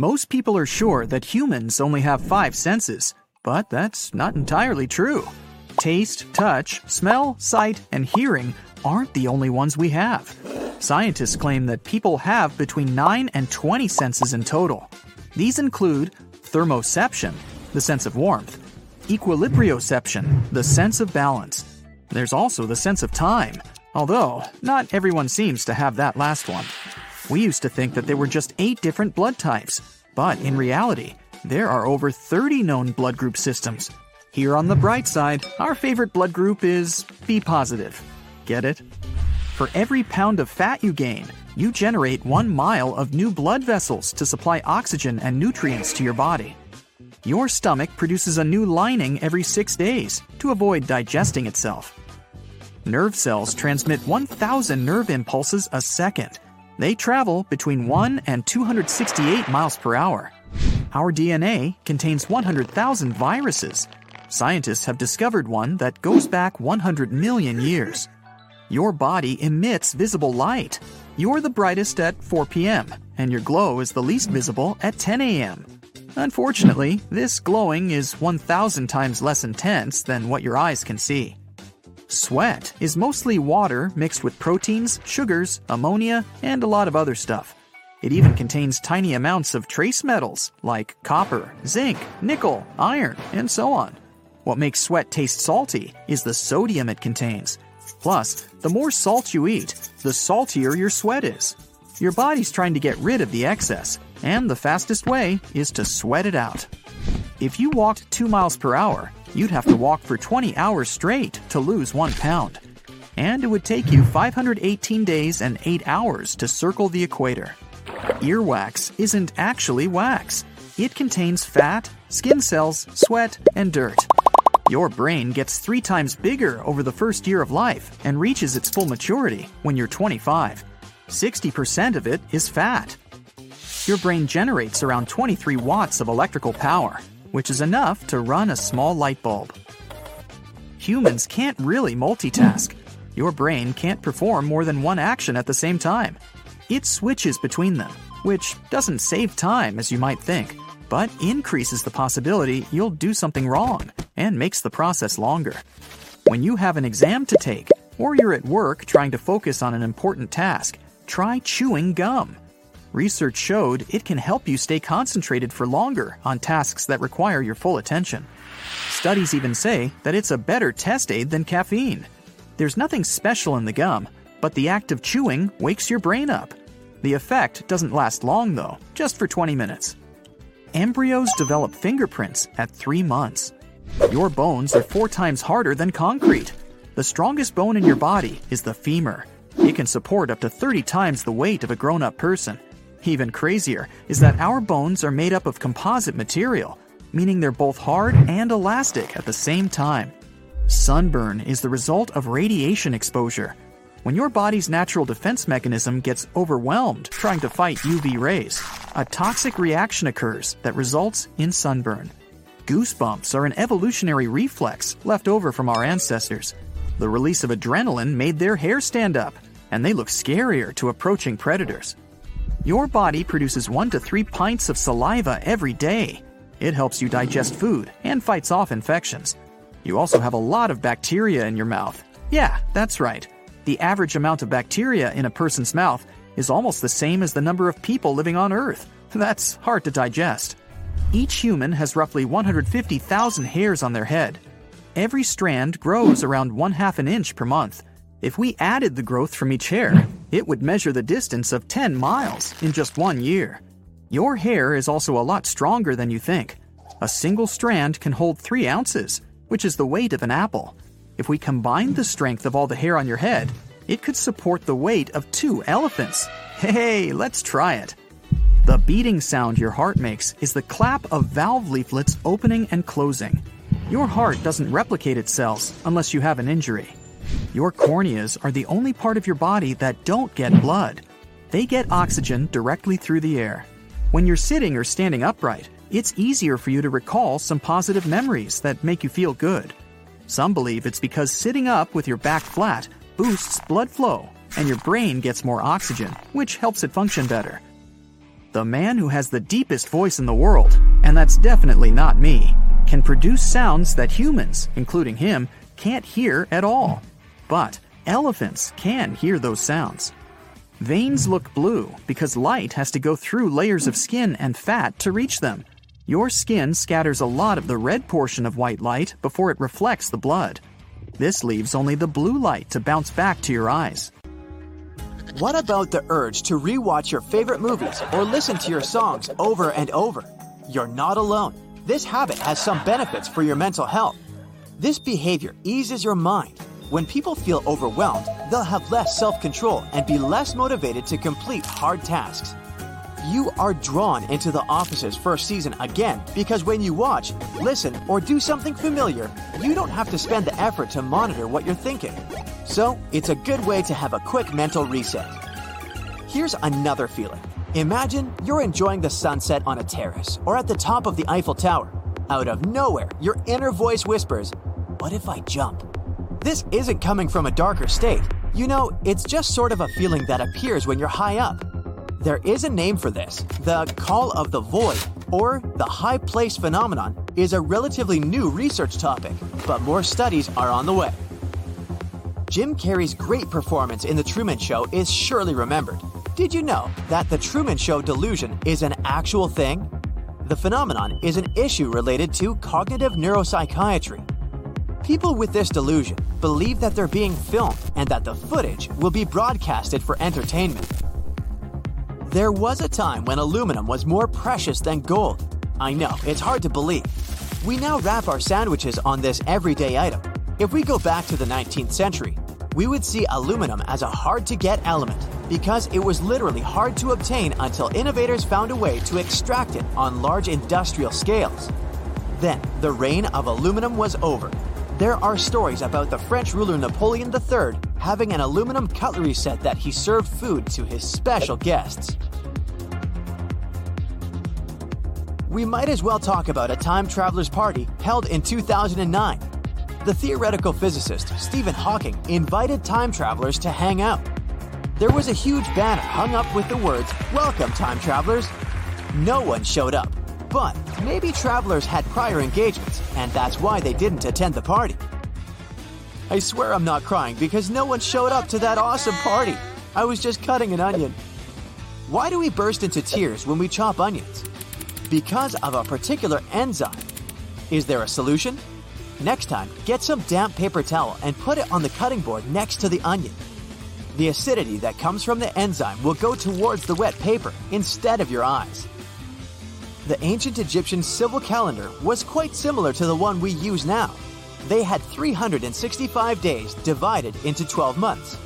Most people are sure that humans only have five senses, but that's not entirely true. Taste, touch, smell, sight, and hearing aren't the only ones we have. Scientists claim that people have between 9 and 20 senses in total. These include thermoception, the sense of warmth, equilibrioception, the sense of balance. There's also the sense of time, although not everyone seems to have that last one. We used to think that there were just eight different blood types, but in reality, there are over 30 known blood group systems. Here on the bright side, our favorite blood group is B positive. Get it? For every pound of fat you gain, you generate one mile of new blood vessels to supply oxygen and nutrients to your body. Your stomach produces a new lining every six days to avoid digesting itself. Nerve cells transmit 1,000 nerve impulses a second. They travel between 1 and 268 miles per hour. Our DNA contains 100,000 viruses. Scientists have discovered one that goes back 100 million years. Your body emits visible light. You're the brightest at 4 p.m., and your glow is the least visible at 10 a.m. Unfortunately, this glowing is 1,000 times less intense than what your eyes can see. Sweat is mostly water mixed with proteins, sugars, ammonia, and a lot of other stuff. It even contains tiny amounts of trace metals like copper, zinc, nickel, iron, and so on. What makes sweat taste salty is the sodium it contains. Plus, the more salt you eat, the saltier your sweat is. Your body's trying to get rid of the excess, and the fastest way is to sweat it out. If you walked 2 miles per hour, you'd have to walk for 20 hours straight to lose 1 pound. And it would take you 518 days and 8 hours to circle the equator. Earwax isn't actually wax. It contains fat, skin cells, sweat, and dirt. Your brain gets three times bigger over the first year of life and reaches its full maturity when you're 25. 60% of it is fat. Your brain generates around 23 watts of electrical power, which is enough to run a small light bulb. Humans can't really multitask. Your brain can't perform more than one action at the same time. It switches between them, which doesn't save time as you might think, but increases the possibility you'll do something wrong and makes the process longer. When you have an exam to take, or you're at work trying to focus on an important task, try chewing gum. Research showed it can help you stay concentrated for longer on tasks that require your full attention. Studies even say that it's a better test aid than caffeine. There's nothing special in the gum, but the act of chewing wakes your brain up. The effect doesn't last long though, just for 20 minutes. Embryos develop fingerprints at 3 months. Your bones are 4 times harder than concrete. The strongest bone in your body is the femur. It can support up to 30 times the weight of a grown up person. Even crazier is that our bones are made up of composite material, meaning they're both hard and elastic at the same time. Sunburn is the result of radiation exposure. When your body's natural defense mechanism gets overwhelmed trying to fight UV rays, a toxic reaction occurs that results in sunburn. Goosebumps are an evolutionary reflex left over from our ancestors. The release of adrenaline made their hair stand up, and they look scarier to approaching predators. Your body produces 1 to 3 pints of saliva every day. It helps you digest food and fights off infections. You also have a lot of bacteria in your mouth. Yeah, that's right. The average amount of bacteria in a person's mouth is almost the same as the number of people living on Earth. That's hard to digest. Each human has roughly 150,000 hairs on their head. Every strand grows around one half an inch per month. If we added the growth from each hair, it would measure the distance of 10 miles in just one year. Your hair is also a lot stronger than you think. A single strand can hold 3 ounces, which is the weight of an apple. If we combined the strength of all the hair on your head, it could support the weight of two elephants. Hey, let's try it. The beating sound your heart makes is the clap of valve leaflets opening and closing. Your heart doesn't replicate its cells unless you have an injury. Your corneas are the only part of your body that don't get blood. They get oxygen directly through the air. When you're sitting or standing upright, it's easier for you to recall some positive memories that make you feel good. Some believe it's because sitting up with your back flat boosts blood flow and your brain gets more oxygen, which helps it function better. The man who has the deepest voice in the world, and that's definitely not me, can produce sounds that humans, including him, can't hear at all. But elephants can hear those sounds. Veins look blue because light has to go through layers of skin and fat to reach them. Your skin scatters a lot of the red portion of white light before it reflects the blood. This leaves only the blue light to bounce back to your eyes. What about the urge to rewatch your favorite movies or listen to your songs over and over? You're not alone. This habit has some benefits for your mental health. This behavior eases your mind when people feel overwhelmed, they'll have less self control and be less motivated to complete hard tasks. You are drawn into The Office's first season again because when you watch, listen, or do something familiar, you don't have to spend the effort to monitor what you're thinking. So, it's a good way to have a quick mental reset. Here's another feeling. Imagine you're enjoying the sunset on a terrace or at the top of the Eiffel Tower. Out of nowhere, your inner voice whispers, What if I jump? This isn't coming from a darker state. You know, it's just sort of a feeling that appears when you're high up. There is a name for this. The call of the void, or the high place phenomenon, is a relatively new research topic, but more studies are on the way. Jim Carrey's great performance in The Truman Show is surely remembered. Did you know that the Truman Show delusion is an actual thing? The phenomenon is an issue related to cognitive neuropsychiatry. People with this delusion believe that they're being filmed and that the footage will be broadcasted for entertainment. There was a time when aluminum was more precious than gold. I know, it's hard to believe. We now wrap our sandwiches on this everyday item. If we go back to the 19th century, we would see aluminum as a hard to get element because it was literally hard to obtain until innovators found a way to extract it on large industrial scales. Then, the reign of aluminum was over, there are stories about the French ruler Napoleon III having an aluminum cutlery set that he served food to his special guests. We might as well talk about a time traveler's party held in 2009. The theoretical physicist Stephen Hawking invited time travelers to hang out. There was a huge banner hung up with the words, Welcome, time travelers. No one showed up. But maybe travelers had prior engagements, and that's why they didn't attend the party. I swear I'm not crying because no one showed up to that awesome party. I was just cutting an onion. Why do we burst into tears when we chop onions? Because of a particular enzyme. Is there a solution? Next time, get some damp paper towel and put it on the cutting board next to the onion. The acidity that comes from the enzyme will go towards the wet paper instead of your eyes the ancient Egyptian civil calendar was quite similar to the one we use now. They had 365 days divided into 12 months.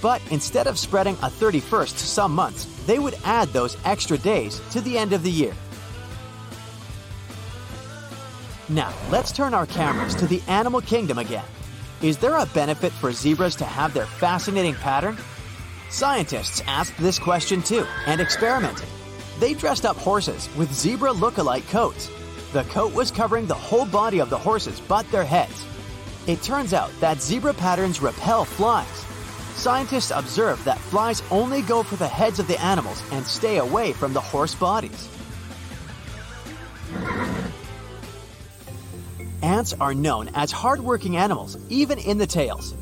But instead of spreading a 31st to some months, they would add those extra days to the end of the year. Now, let's turn our cameras to the animal kingdom again. Is there a benefit for zebras to have their fascinating pattern? Scientists asked this question too and experimented. They dressed up horses with zebra look-alike coats. The coat was covering the whole body of the horses but their heads. It turns out that zebra patterns repel flies. Scientists observed that flies only go for the heads of the animals and stay away from the horse bodies. Ants are known as hardworking animals, even in the tails.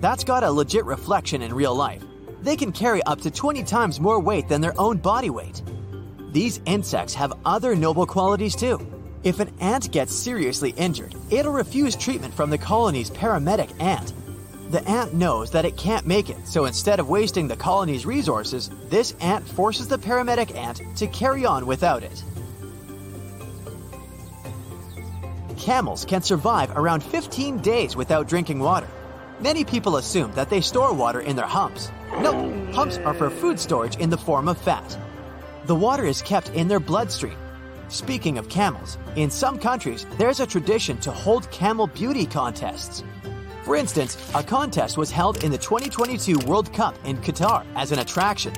That's got a legit reflection in real life. They can carry up to 20 times more weight than their own body weight. These insects have other noble qualities too. If an ant gets seriously injured, it'll refuse treatment from the colony's paramedic ant. The ant knows that it can't make it, so instead of wasting the colony's resources, this ant forces the paramedic ant to carry on without it. Camels can survive around 15 days without drinking water. Many people assume that they store water in their humps. No, humps are for food storage in the form of fat. The water is kept in their bloodstream. Speaking of camels, in some countries, there's a tradition to hold camel beauty contests. For instance, a contest was held in the 2022 World Cup in Qatar as an attraction.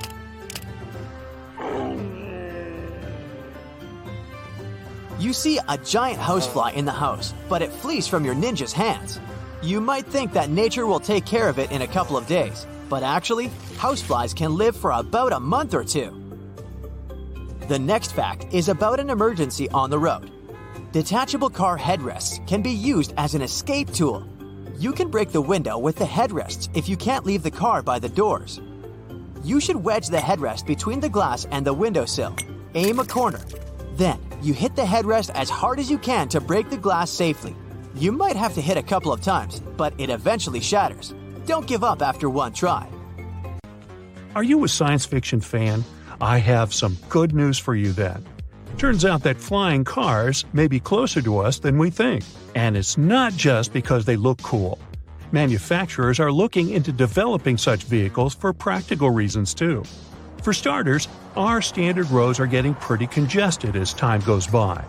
You see a giant housefly in the house, but it flees from your ninja's hands. You might think that nature will take care of it in a couple of days, but actually, houseflies can live for about a month or two. The next fact is about an emergency on the road. Detachable car headrests can be used as an escape tool. You can break the window with the headrests if you can't leave the car by the doors. You should wedge the headrest between the glass and the windowsill. Aim a corner. Then, you hit the headrest as hard as you can to break the glass safely. You might have to hit a couple of times, but it eventually shatters. Don't give up after one try. Are you a science fiction fan? I have some good news for you then. Turns out that flying cars may be closer to us than we think. And it's not just because they look cool. Manufacturers are looking into developing such vehicles for practical reasons too. For starters, our standard roads are getting pretty congested as time goes by.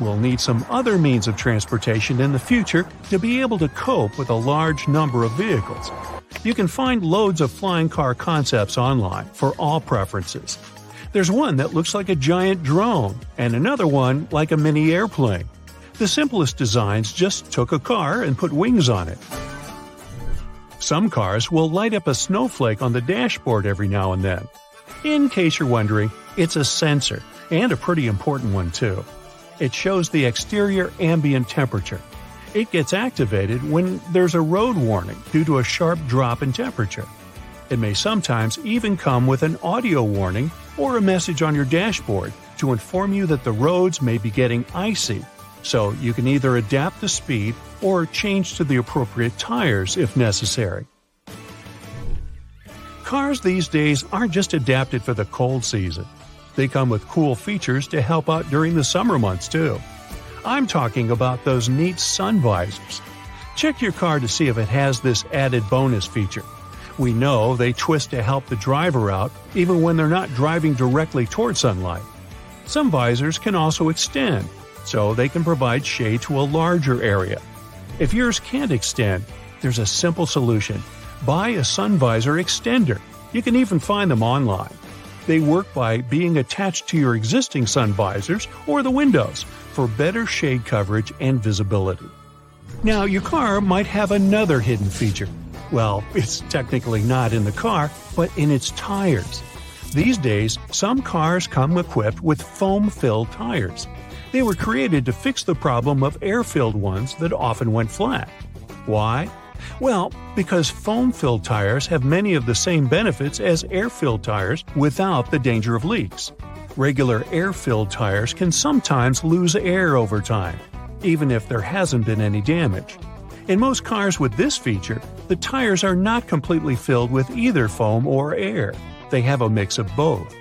We'll need some other means of transportation in the future to be able to cope with a large number of vehicles. You can find loads of flying car concepts online for all preferences. There's one that looks like a giant drone, and another one like a mini airplane. The simplest designs just took a car and put wings on it. Some cars will light up a snowflake on the dashboard every now and then. In case you're wondering, it's a sensor, and a pretty important one too. It shows the exterior ambient temperature. It gets activated when there's a road warning due to a sharp drop in temperature. It may sometimes even come with an audio warning or a message on your dashboard to inform you that the roads may be getting icy, so you can either adapt the speed or change to the appropriate tires if necessary. Cars these days aren't just adapted for the cold season. They come with cool features to help out during the summer months too. I'm talking about those neat sun visors. Check your car to see if it has this added bonus feature. We know they twist to help the driver out even when they're not driving directly toward sunlight. Some visors can also extend, so they can provide shade to a larger area. If yours can't extend, there's a simple solution. Buy a sun visor extender. You can even find them online. They work by being attached to your existing sun visors or the windows for better shade coverage and visibility. Now, your car might have another hidden feature. Well, it's technically not in the car, but in its tires. These days, some cars come equipped with foam filled tires. They were created to fix the problem of air filled ones that often went flat. Why? Well, because foam filled tires have many of the same benefits as air filled tires without the danger of leaks. Regular air filled tires can sometimes lose air over time, even if there hasn't been any damage. In most cars with this feature, the tires are not completely filled with either foam or air. They have a mix of both.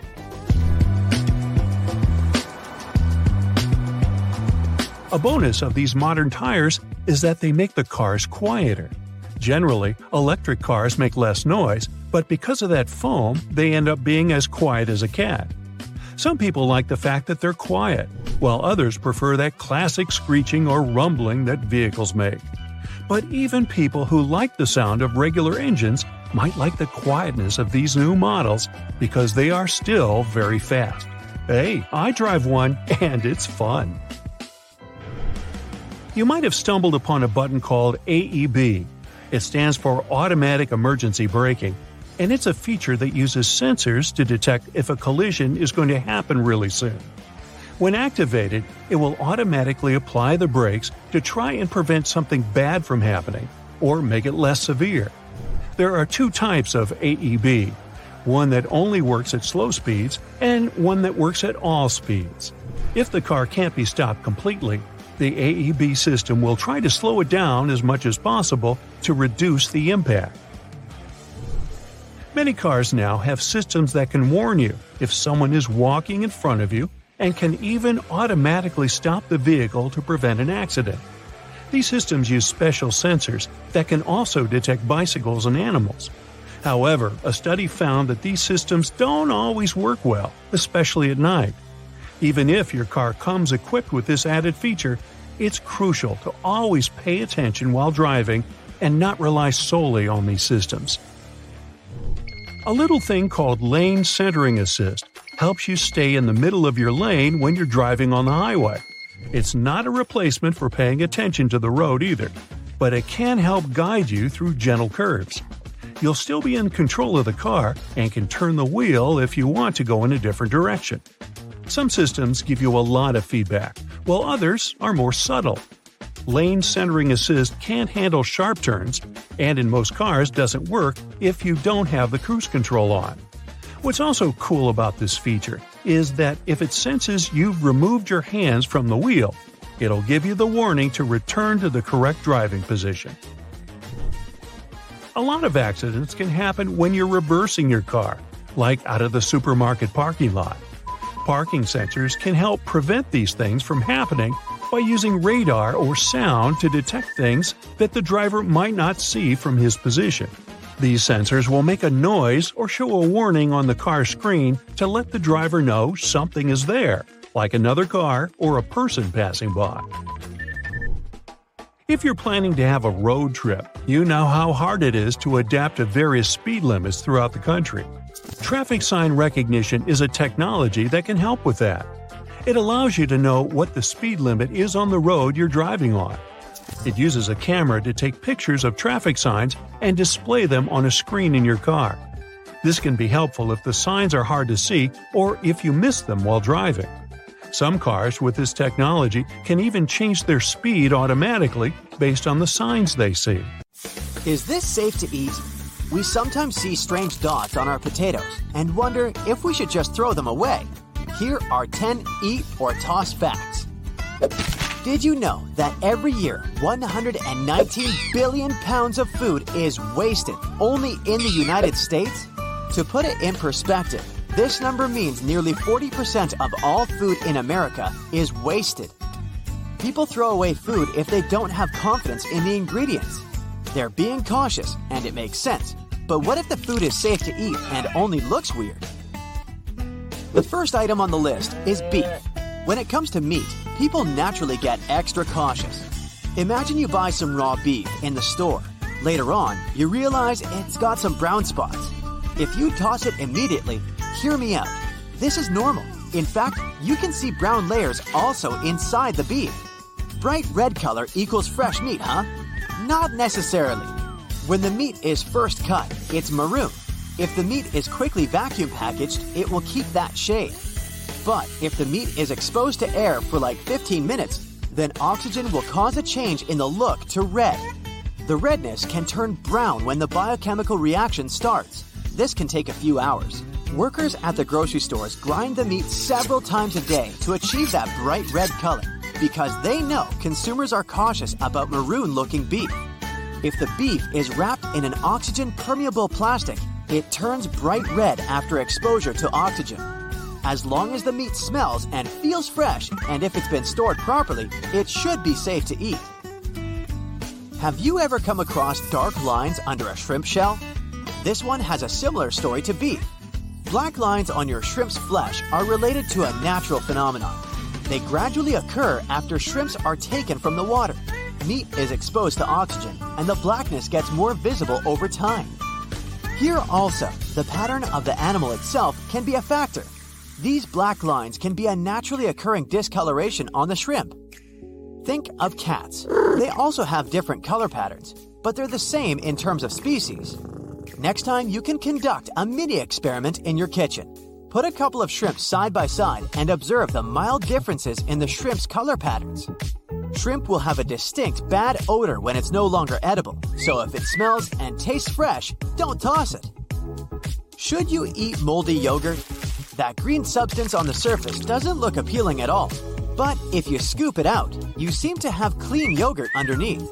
A bonus of these modern tires is that they make the cars quieter. Generally, electric cars make less noise, but because of that foam, they end up being as quiet as a cat. Some people like the fact that they're quiet, while others prefer that classic screeching or rumbling that vehicles make. But even people who like the sound of regular engines might like the quietness of these new models because they are still very fast. Hey, I drive one and it's fun. You might have stumbled upon a button called AEB. It stands for Automatic Emergency Braking, and it's a feature that uses sensors to detect if a collision is going to happen really soon. When activated, it will automatically apply the brakes to try and prevent something bad from happening or make it less severe. There are two types of AEB one that only works at slow speeds and one that works at all speeds. If the car can't be stopped completely, the AEB system will try to slow it down as much as possible to reduce the impact. Many cars now have systems that can warn you if someone is walking in front of you and can even automatically stop the vehicle to prevent an accident. These systems use special sensors that can also detect bicycles and animals. However, a study found that these systems don't always work well, especially at night. Even if your car comes equipped with this added feature, it's crucial to always pay attention while driving and not rely solely on these systems. A little thing called lane centering assist helps you stay in the middle of your lane when you're driving on the highway. It's not a replacement for paying attention to the road either, but it can help guide you through gentle curves. You'll still be in control of the car and can turn the wheel if you want to go in a different direction. Some systems give you a lot of feedback, while others are more subtle. Lane centering assist can't handle sharp turns, and in most cars doesn't work if you don't have the cruise control on. What's also cool about this feature is that if it senses you've removed your hands from the wheel, it'll give you the warning to return to the correct driving position. A lot of accidents can happen when you're reversing your car, like out of the supermarket parking lot. Parking sensors can help prevent these things from happening by using radar or sound to detect things that the driver might not see from his position. These sensors will make a noise or show a warning on the car screen to let the driver know something is there, like another car or a person passing by. If you're planning to have a road trip, you know how hard it is to adapt to various speed limits throughout the country. Traffic sign recognition is a technology that can help with that. It allows you to know what the speed limit is on the road you're driving on. It uses a camera to take pictures of traffic signs and display them on a screen in your car. This can be helpful if the signs are hard to see or if you miss them while driving. Some cars with this technology can even change their speed automatically based on the signs they see. Is this safe to eat? We sometimes see strange dots on our potatoes and wonder if we should just throw them away. Here are 10 eat or toss facts. Did you know that every year 119 billion pounds of food is wasted only in the United States? To put it in perspective, this number means nearly 40% of all food in America is wasted. People throw away food if they don't have confidence in the ingredients. They're being cautious, and it makes sense. But what if the food is safe to eat and only looks weird? The first item on the list is beef. When it comes to meat, people naturally get extra cautious. Imagine you buy some raw beef in the store. Later on, you realize it's got some brown spots. If you toss it immediately, hear me out. This is normal. In fact, you can see brown layers also inside the beef. Bright red color equals fresh meat, huh? Not necessarily. When the meat is first cut, it's maroon. If the meat is quickly vacuum packaged, it will keep that shade. But if the meat is exposed to air for like 15 minutes, then oxygen will cause a change in the look to red. The redness can turn brown when the biochemical reaction starts. This can take a few hours. Workers at the grocery stores grind the meat several times a day to achieve that bright red color because they know consumers are cautious about maroon looking beef. If the beef is wrapped in an oxygen permeable plastic, it turns bright red after exposure to oxygen. As long as the meat smells and feels fresh, and if it's been stored properly, it should be safe to eat. Have you ever come across dark lines under a shrimp shell? This one has a similar story to beef. Black lines on your shrimp's flesh are related to a natural phenomenon. They gradually occur after shrimps are taken from the water. Meat is exposed to oxygen, and the blackness gets more visible over time. Here also, the pattern of the animal itself can be a factor. These black lines can be a naturally occurring discoloration on the shrimp. Think of cats. They also have different color patterns, but they're the same in terms of species. Next time, you can conduct a mini experiment in your kitchen. Put a couple of shrimp side by side and observe the mild differences in the shrimp's color patterns. Shrimp will have a distinct bad odor when it's no longer edible, so if it smells and tastes fresh, don't toss it. Should you eat moldy yogurt? That green substance on the surface doesn't look appealing at all. But if you scoop it out, you seem to have clean yogurt underneath.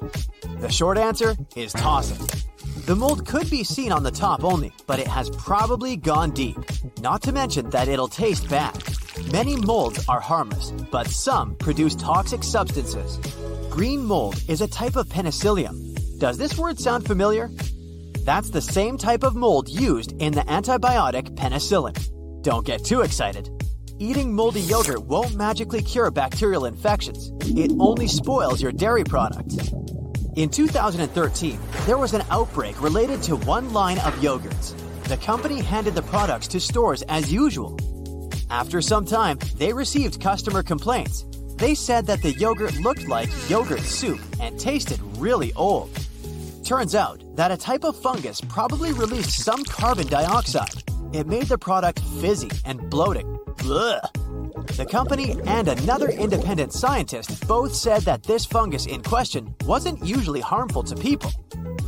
The short answer is toss it. The mold could be seen on the top only, but it has probably gone deep. Not to mention that it'll taste bad. Many molds are harmless, but some produce toxic substances. Green mold is a type of penicillium. Does this word sound familiar? That's the same type of mold used in the antibiotic penicillin. Don't get too excited. Eating moldy yogurt won't magically cure bacterial infections. It only spoils your dairy product. In 2013, there was an outbreak related to one line of yogurts. The company handed the products to stores as usual. After some time, they received customer complaints. They said that the yogurt looked like yogurt soup and tasted really old. Turns out that a type of fungus probably released some carbon dioxide. It made the product fizzy and bloating. Ugh. The company and another independent scientist both said that this fungus in question wasn't usually harmful to people.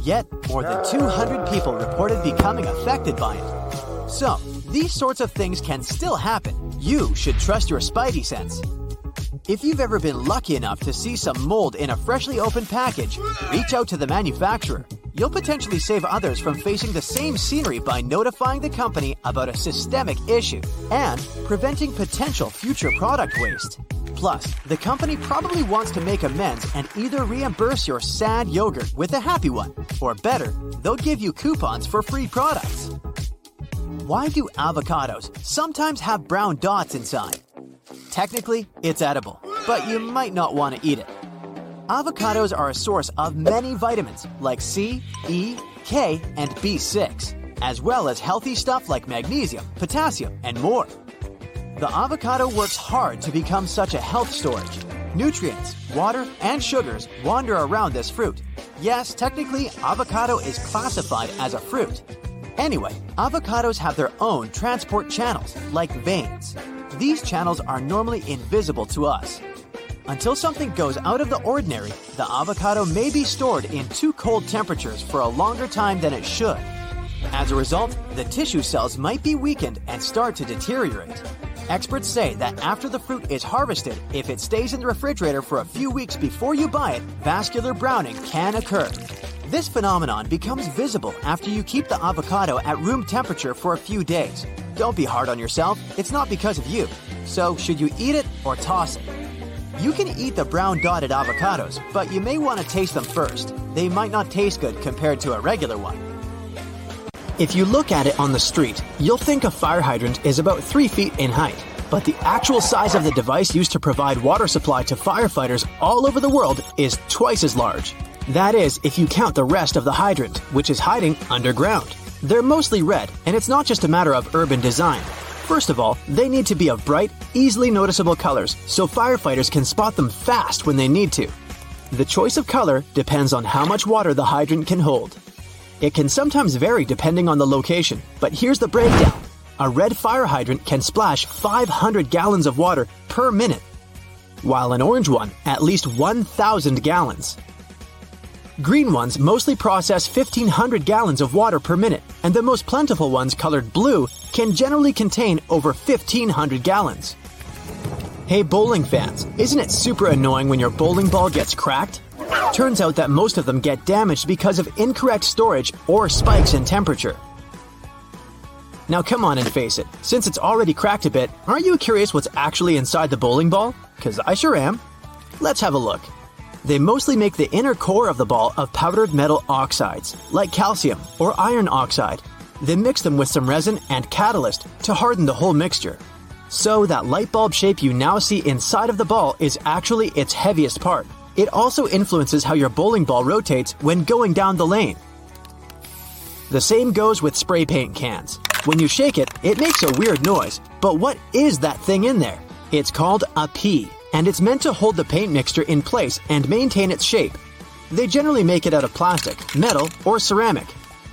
Yet, more than 200 people reported becoming affected by it. So, these sorts of things can still happen. You should trust your spidey sense. If you've ever been lucky enough to see some mold in a freshly opened package, reach out to the manufacturer. You'll potentially save others from facing the same scenery by notifying the company about a systemic issue and preventing potential future product waste. Plus, the company probably wants to make amends and either reimburse your sad yogurt with a happy one, or better, they'll give you coupons for free products. Why do avocados sometimes have brown dots inside? Technically, it's edible, but you might not want to eat it. Avocados are a source of many vitamins like C, E, K, and B6, as well as healthy stuff like magnesium, potassium, and more. The avocado works hard to become such a health storage. Nutrients, water, and sugars wander around this fruit. Yes, technically, avocado is classified as a fruit. Anyway, avocados have their own transport channels, like veins. These channels are normally invisible to us. Until something goes out of the ordinary, the avocado may be stored in too cold temperatures for a longer time than it should. As a result, the tissue cells might be weakened and start to deteriorate. Experts say that after the fruit is harvested, if it stays in the refrigerator for a few weeks before you buy it, vascular browning can occur. This phenomenon becomes visible after you keep the avocado at room temperature for a few days. Don't be hard on yourself, it's not because of you. So, should you eat it or toss it? You can eat the brown dotted avocados, but you may want to taste them first. They might not taste good compared to a regular one. If you look at it on the street, you'll think a fire hydrant is about 3 feet in height. But the actual size of the device used to provide water supply to firefighters all over the world is twice as large. That is, if you count the rest of the hydrant, which is hiding underground. They're mostly red, and it's not just a matter of urban design. First of all, they need to be of bright, easily noticeable colors so firefighters can spot them fast when they need to. The choice of color depends on how much water the hydrant can hold. It can sometimes vary depending on the location, but here's the breakdown. A red fire hydrant can splash 500 gallons of water per minute, while an orange one at least 1,000 gallons. Green ones mostly process 1500 gallons of water per minute, and the most plentiful ones colored blue can generally contain over 1500 gallons. Hey bowling fans, isn't it super annoying when your bowling ball gets cracked? Turns out that most of them get damaged because of incorrect storage or spikes in temperature. Now come on and face it, since it's already cracked a bit, aren't you curious what's actually inside the bowling ball? Cause I sure am. Let's have a look. They mostly make the inner core of the ball of powdered metal oxides, like calcium or iron oxide. They mix them with some resin and catalyst to harden the whole mixture. So that light bulb shape you now see inside of the ball is actually its heaviest part. It also influences how your bowling ball rotates when going down the lane. The same goes with spray paint cans. When you shake it, it makes a weird noise. But what is that thing in there? It's called a pea and it's meant to hold the paint mixture in place and maintain its shape. They generally make it out of plastic, metal, or ceramic.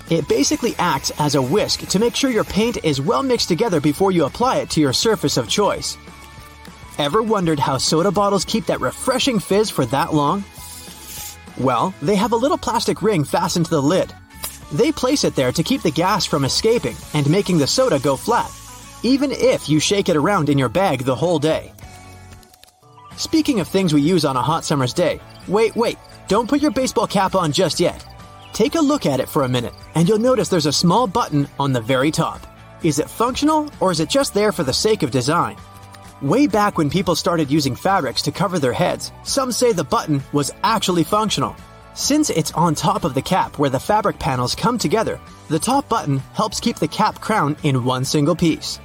It basically acts as a whisk to make sure your paint is well mixed together before you apply it to your surface of choice. Ever wondered how soda bottles keep that refreshing fizz for that long? Well, they have a little plastic ring fastened to the lid. They place it there to keep the gas from escaping and making the soda go flat, even if you shake it around in your bag the whole day. Speaking of things we use on a hot summer's day, wait, wait, don't put your baseball cap on just yet. Take a look at it for a minute, and you'll notice there's a small button on the very top. Is it functional, or is it just there for the sake of design? Way back when people started using fabrics to cover their heads, some say the button was actually functional. Since it's on top of the cap where the fabric panels come together, the top button helps keep the cap crown in one single piece.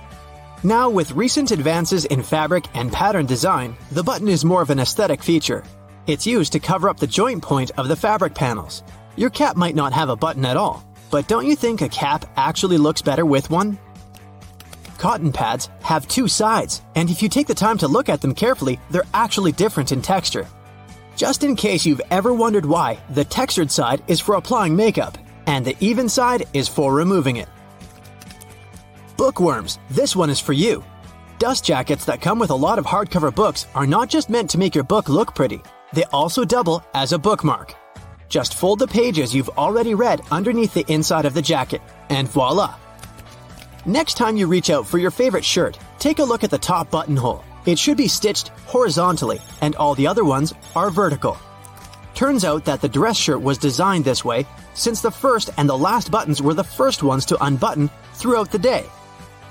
Now, with recent advances in fabric and pattern design, the button is more of an aesthetic feature. It's used to cover up the joint point of the fabric panels. Your cap might not have a button at all, but don't you think a cap actually looks better with one? Cotton pads have two sides, and if you take the time to look at them carefully, they're actually different in texture. Just in case you've ever wondered why, the textured side is for applying makeup, and the even side is for removing it. Bookworms, this one is for you. Dust jackets that come with a lot of hardcover books are not just meant to make your book look pretty, they also double as a bookmark. Just fold the pages you've already read underneath the inside of the jacket, and voila! Next time you reach out for your favorite shirt, take a look at the top buttonhole. It should be stitched horizontally, and all the other ones are vertical. Turns out that the dress shirt was designed this way since the first and the last buttons were the first ones to unbutton throughout the day.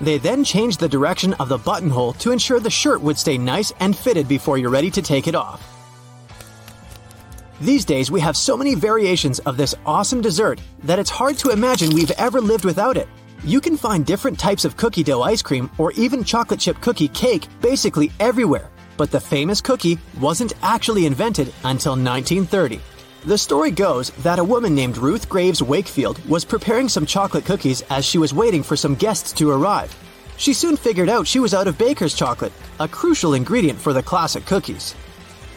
They then changed the direction of the buttonhole to ensure the shirt would stay nice and fitted before you're ready to take it off. These days, we have so many variations of this awesome dessert that it's hard to imagine we've ever lived without it. You can find different types of cookie dough ice cream or even chocolate chip cookie cake basically everywhere, but the famous cookie wasn't actually invented until 1930. The story goes that a woman named Ruth Graves Wakefield was preparing some chocolate cookies as she was waiting for some guests to arrive. She soon figured out she was out of baker's chocolate, a crucial ingredient for the classic cookies.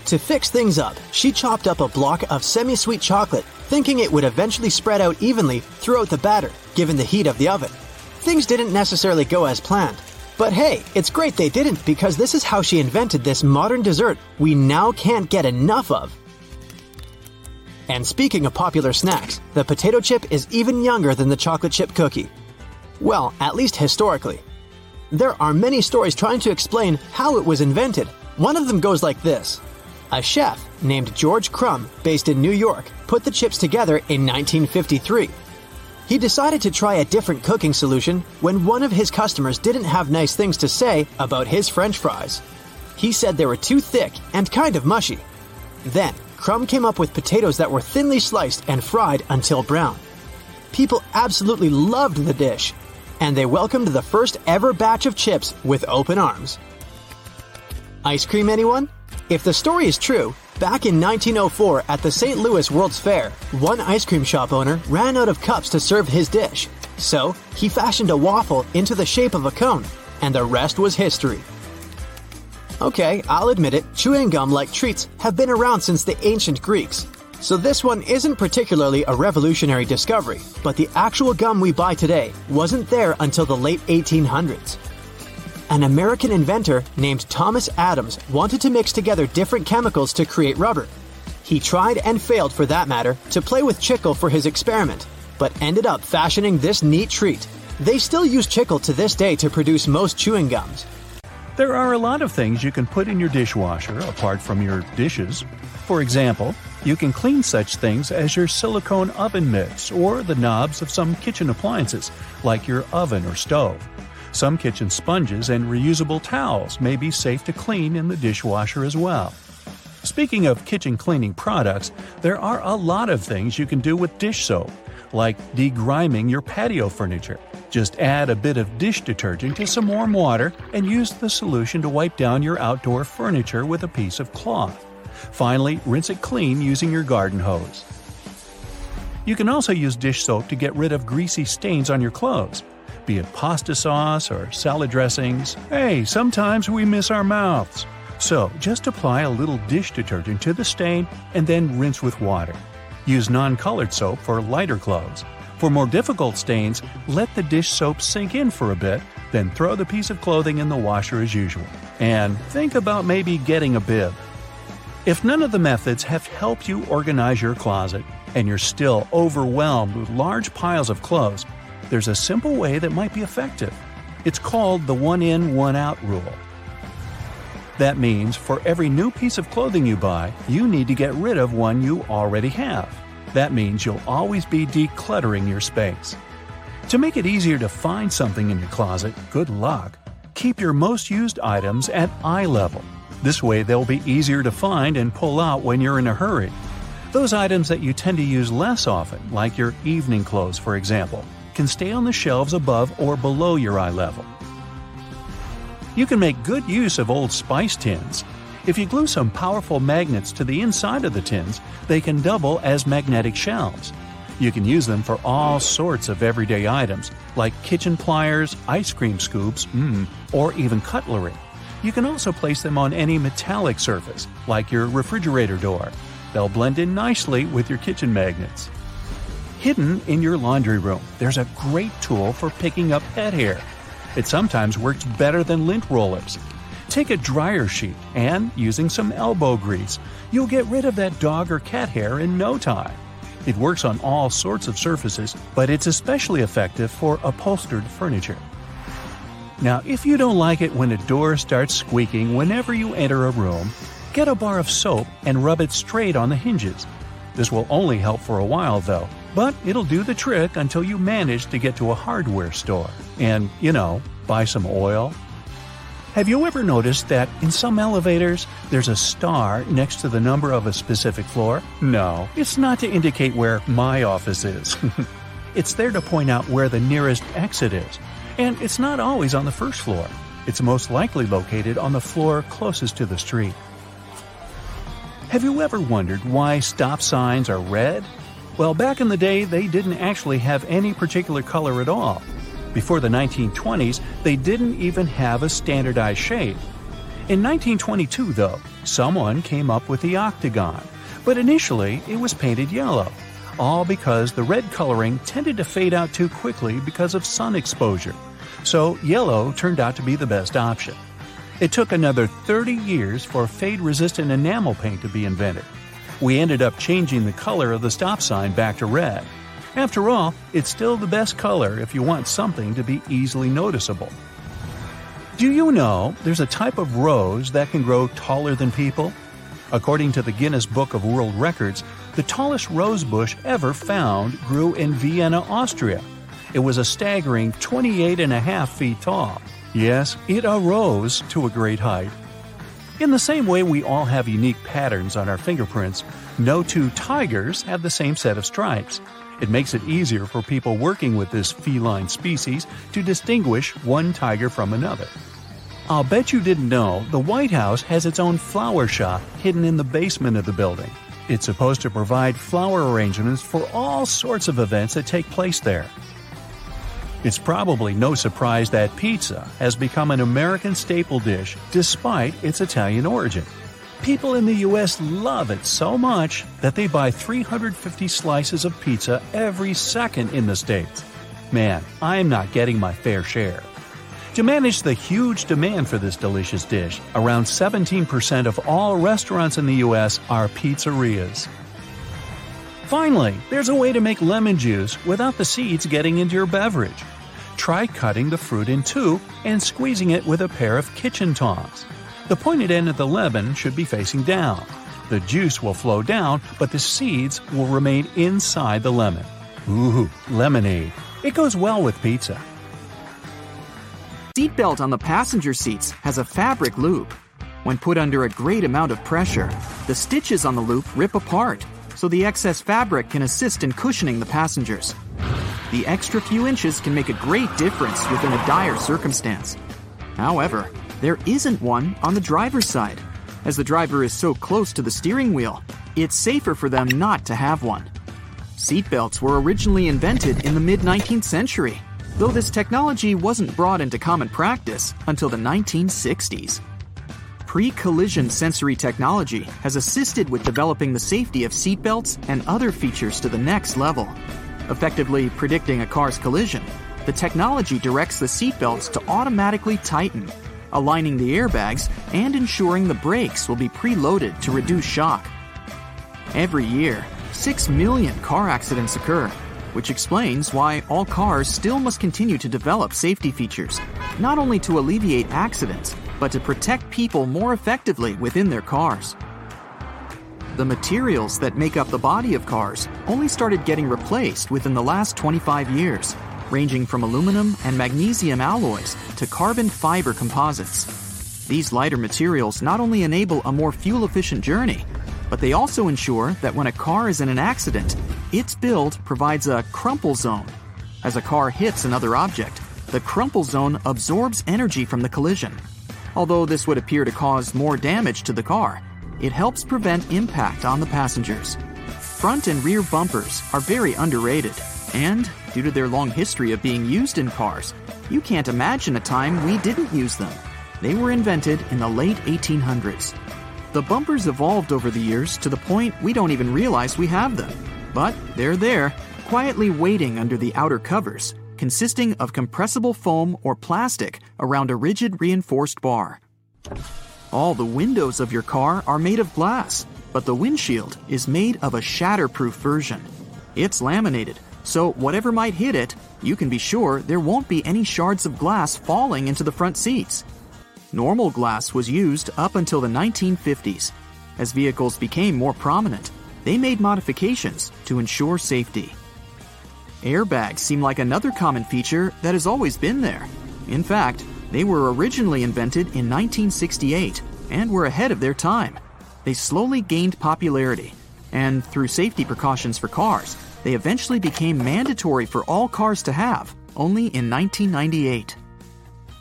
To fix things up, she chopped up a block of semi sweet chocolate, thinking it would eventually spread out evenly throughout the batter, given the heat of the oven. Things didn't necessarily go as planned. But hey, it's great they didn't because this is how she invented this modern dessert we now can't get enough of. And speaking of popular snacks, the potato chip is even younger than the chocolate chip cookie. Well, at least historically. There are many stories trying to explain how it was invented. One of them goes like this A chef named George Crum, based in New York, put the chips together in 1953. He decided to try a different cooking solution when one of his customers didn't have nice things to say about his french fries. He said they were too thick and kind of mushy. Then, Crum came up with potatoes that were thinly sliced and fried until brown. People absolutely loved the dish, and they welcomed the first ever batch of chips with open arms. Ice cream, anyone? If the story is true, back in 1904 at the St. Louis World's Fair, one ice cream shop owner ran out of cups to serve his dish. So, he fashioned a waffle into the shape of a cone, and the rest was history. Okay, I'll admit it, chewing gum like treats have been around since the ancient Greeks. So this one isn't particularly a revolutionary discovery, but the actual gum we buy today wasn't there until the late 1800s. An American inventor named Thomas Adams wanted to mix together different chemicals to create rubber. He tried and failed for that matter to play with chicle for his experiment, but ended up fashioning this neat treat. They still use chicle to this day to produce most chewing gums, there are a lot of things you can put in your dishwasher apart from your dishes. For example, you can clean such things as your silicone oven mitts or the knobs of some kitchen appliances, like your oven or stove. Some kitchen sponges and reusable towels may be safe to clean in the dishwasher as well. Speaking of kitchen cleaning products, there are a lot of things you can do with dish soap, like degriming your patio furniture. Just add a bit of dish detergent to some warm water and use the solution to wipe down your outdoor furniture with a piece of cloth. Finally, rinse it clean using your garden hose. You can also use dish soap to get rid of greasy stains on your clothes. Be it pasta sauce or salad dressings, hey, sometimes we miss our mouths. So just apply a little dish detergent to the stain and then rinse with water. Use non colored soap for lighter clothes. For more difficult stains, let the dish soap sink in for a bit, then throw the piece of clothing in the washer as usual. And think about maybe getting a bib. If none of the methods have helped you organize your closet, and you're still overwhelmed with large piles of clothes, there's a simple way that might be effective. It's called the one in, one out rule. That means for every new piece of clothing you buy, you need to get rid of one you already have. That means you'll always be decluttering your space. To make it easier to find something in your closet, good luck. Keep your most used items at eye level. This way, they'll be easier to find and pull out when you're in a hurry. Those items that you tend to use less often, like your evening clothes for example, can stay on the shelves above or below your eye level. You can make good use of old spice tins. If you glue some powerful magnets to the inside of the tins, they can double as magnetic shelves. You can use them for all sorts of everyday items, like kitchen pliers, ice cream scoops, mm, or even cutlery. You can also place them on any metallic surface, like your refrigerator door. They'll blend in nicely with your kitchen magnets. Hidden in your laundry room, there's a great tool for picking up pet hair. It sometimes works better than lint rollers. Take a dryer sheet and, using some elbow grease, you'll get rid of that dog or cat hair in no time. It works on all sorts of surfaces, but it's especially effective for upholstered furniture. Now, if you don't like it when a door starts squeaking whenever you enter a room, get a bar of soap and rub it straight on the hinges. This will only help for a while, though, but it'll do the trick until you manage to get to a hardware store and, you know, buy some oil. Have you ever noticed that in some elevators there's a star next to the number of a specific floor? No, it's not to indicate where my office is. it's there to point out where the nearest exit is. And it's not always on the first floor. It's most likely located on the floor closest to the street. Have you ever wondered why stop signs are red? Well, back in the day, they didn't actually have any particular color at all. Before the 1920s, they didn't even have a standardized shade. In 1922, though, someone came up with the octagon, but initially it was painted yellow, all because the red coloring tended to fade out too quickly because of sun exposure. So yellow turned out to be the best option. It took another 30 years for fade resistant enamel paint to be invented. We ended up changing the color of the stop sign back to red. After all, it's still the best color if you want something to be easily noticeable. Do you know there's a type of rose that can grow taller than people? According to the Guinness Book of World Records, the tallest rose bush ever found grew in Vienna, Austria. It was a staggering 28 and a half feet tall. Yes, it arose to a great height. In the same way we all have unique patterns on our fingerprints, no two tigers have the same set of stripes. It makes it easier for people working with this feline species to distinguish one tiger from another. I'll bet you didn't know the White House has its own flower shop hidden in the basement of the building. It's supposed to provide flower arrangements for all sorts of events that take place there. It's probably no surprise that pizza has become an American staple dish despite its Italian origin. People in the US love it so much that they buy 350 slices of pizza every second in the States. Man, I'm not getting my fair share. To manage the huge demand for this delicious dish, around 17% of all restaurants in the US are pizzerias. Finally, there's a way to make lemon juice without the seeds getting into your beverage. Try cutting the fruit in two and squeezing it with a pair of kitchen tongs. The pointed end of the lemon should be facing down. The juice will flow down, but the seeds will remain inside the lemon. Ooh, lemonade. It goes well with pizza. Seatbelt on the passenger seats has a fabric loop. When put under a great amount of pressure, the stitches on the loop rip apart, so the excess fabric can assist in cushioning the passengers. The extra few inches can make a great difference within a dire circumstance. However, there isn't one on the driver's side. As the driver is so close to the steering wheel, it's safer for them not to have one. Seatbelts were originally invented in the mid 19th century, though this technology wasn't brought into common practice until the 1960s. Pre collision sensory technology has assisted with developing the safety of seatbelts and other features to the next level. Effectively predicting a car's collision, the technology directs the seatbelts to automatically tighten, aligning the airbags and ensuring the brakes will be preloaded to reduce shock. Every year, 6 million car accidents occur, which explains why all cars still must continue to develop safety features, not only to alleviate accidents, but to protect people more effectively within their cars. The materials that make up the body of cars only started getting replaced within the last 25 years, ranging from aluminum and magnesium alloys to carbon fiber composites. These lighter materials not only enable a more fuel efficient journey, but they also ensure that when a car is in an accident, its build provides a crumple zone. As a car hits another object, the crumple zone absorbs energy from the collision. Although this would appear to cause more damage to the car, it helps prevent impact on the passengers. Front and rear bumpers are very underrated, and due to their long history of being used in cars, you can't imagine a time we didn't use them. They were invented in the late 1800s. The bumpers evolved over the years to the point we don't even realize we have them. But they're there, quietly waiting under the outer covers, consisting of compressible foam or plastic around a rigid reinforced bar. All the windows of your car are made of glass, but the windshield is made of a shatterproof version. It's laminated, so whatever might hit it, you can be sure there won't be any shards of glass falling into the front seats. Normal glass was used up until the 1950s. As vehicles became more prominent, they made modifications to ensure safety. Airbags seem like another common feature that has always been there. In fact, they were originally invented in 1968 and were ahead of their time. They slowly gained popularity, and through safety precautions for cars, they eventually became mandatory for all cars to have, only in 1998.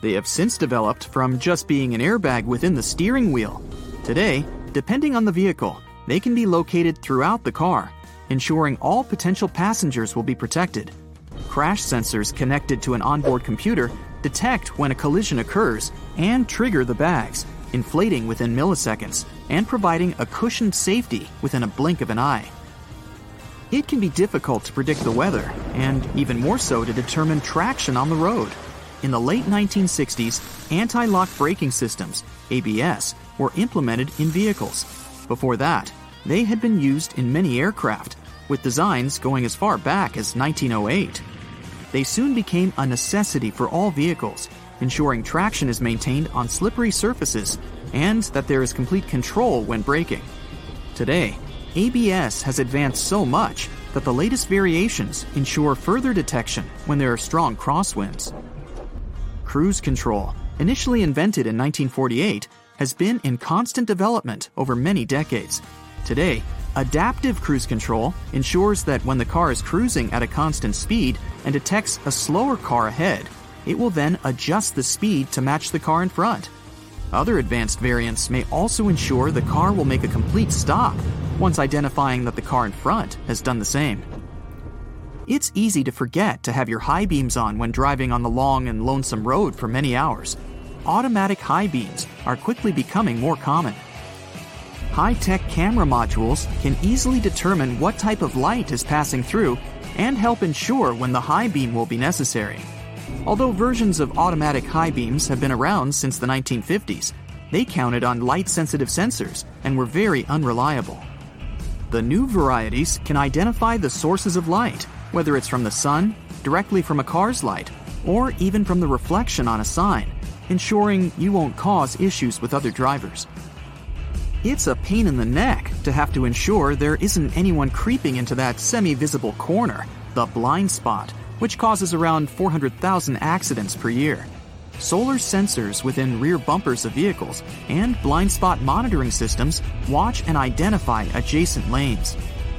They have since developed from just being an airbag within the steering wheel. Today, depending on the vehicle, they can be located throughout the car, ensuring all potential passengers will be protected. Crash sensors connected to an onboard computer detect when a collision occurs and trigger the bags, inflating within milliseconds and providing a cushioned safety within a blink of an eye. It can be difficult to predict the weather, and even more so to determine traction on the road. In the late 1960s, anti lock braking systems, ABS, were implemented in vehicles. Before that, they had been used in many aircraft, with designs going as far back as 1908. They soon became a necessity for all vehicles, ensuring traction is maintained on slippery surfaces and that there is complete control when braking. Today, ABS has advanced so much that the latest variations ensure further detection when there are strong crosswinds. Cruise control, initially invented in 1948, has been in constant development over many decades. Today, adaptive cruise control ensures that when the car is cruising at a constant speed and detects a slower car ahead, it will then adjust the speed to match the car in front. Other advanced variants may also ensure the car will make a complete stop once identifying that the car in front has done the same. It's easy to forget to have your high beams on when driving on the long and lonesome road for many hours. Automatic high beams are quickly becoming more common. High tech camera modules can easily determine what type of light is passing through and help ensure when the high beam will be necessary. Although versions of automatic high beams have been around since the 1950s, they counted on light sensitive sensors and were very unreliable. The new varieties can identify the sources of light, whether it's from the sun, directly from a car's light, or even from the reflection on a sign, ensuring you won't cause issues with other drivers. It's a pain in the neck to have to ensure there isn't anyone creeping into that semi visible corner, the blind spot, which causes around 400,000 accidents per year. Solar sensors within rear bumpers of vehicles and blind spot monitoring systems watch and identify adjacent lanes.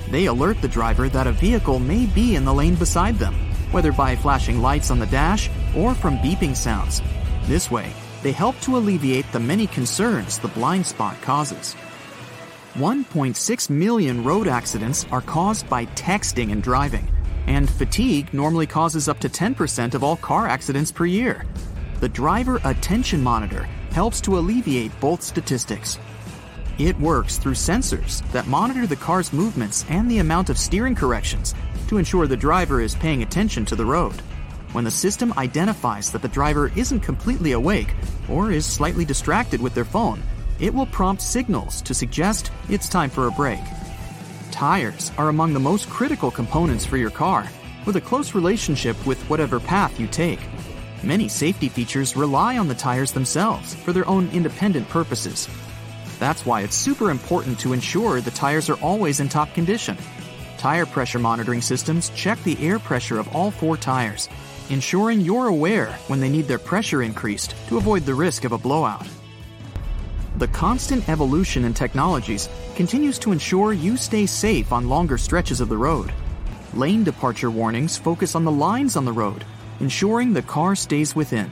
They alert the driver that a vehicle may be in the lane beside them, whether by flashing lights on the dash or from beeping sounds. This way, they help to alleviate the many concerns the blind spot causes. 1.6 million road accidents are caused by texting and driving, and fatigue normally causes up to 10% of all car accidents per year. The Driver Attention Monitor helps to alleviate both statistics. It works through sensors that monitor the car's movements and the amount of steering corrections to ensure the driver is paying attention to the road. When the system identifies that the driver isn't completely awake or is slightly distracted with their phone, it will prompt signals to suggest it's time for a break. Tires are among the most critical components for your car, with a close relationship with whatever path you take. Many safety features rely on the tires themselves for their own independent purposes. That's why it's super important to ensure the tires are always in top condition. Tire pressure monitoring systems check the air pressure of all four tires, ensuring you're aware when they need their pressure increased to avoid the risk of a blowout. The constant evolution in technologies continues to ensure you stay safe on longer stretches of the road. Lane departure warnings focus on the lines on the road, ensuring the car stays within.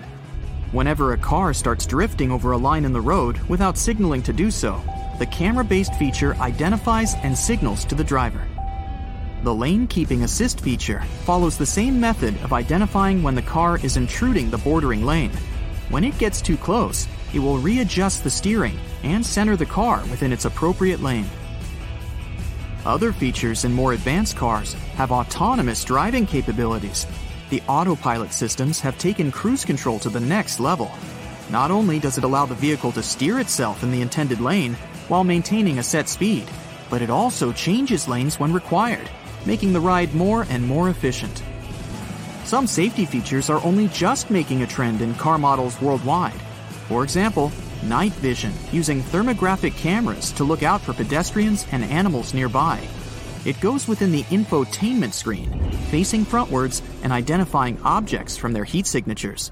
Whenever a car starts drifting over a line in the road without signaling to do so, the camera based feature identifies and signals to the driver. The lane keeping assist feature follows the same method of identifying when the car is intruding the bordering lane. When it gets too close, it will readjust the steering and center the car within its appropriate lane. Other features in more advanced cars have autonomous driving capabilities. The autopilot systems have taken cruise control to the next level. Not only does it allow the vehicle to steer itself in the intended lane while maintaining a set speed, but it also changes lanes when required, making the ride more and more efficient. Some safety features are only just making a trend in car models worldwide. For example, night vision using thermographic cameras to look out for pedestrians and animals nearby. It goes within the infotainment screen, facing frontwards and identifying objects from their heat signatures.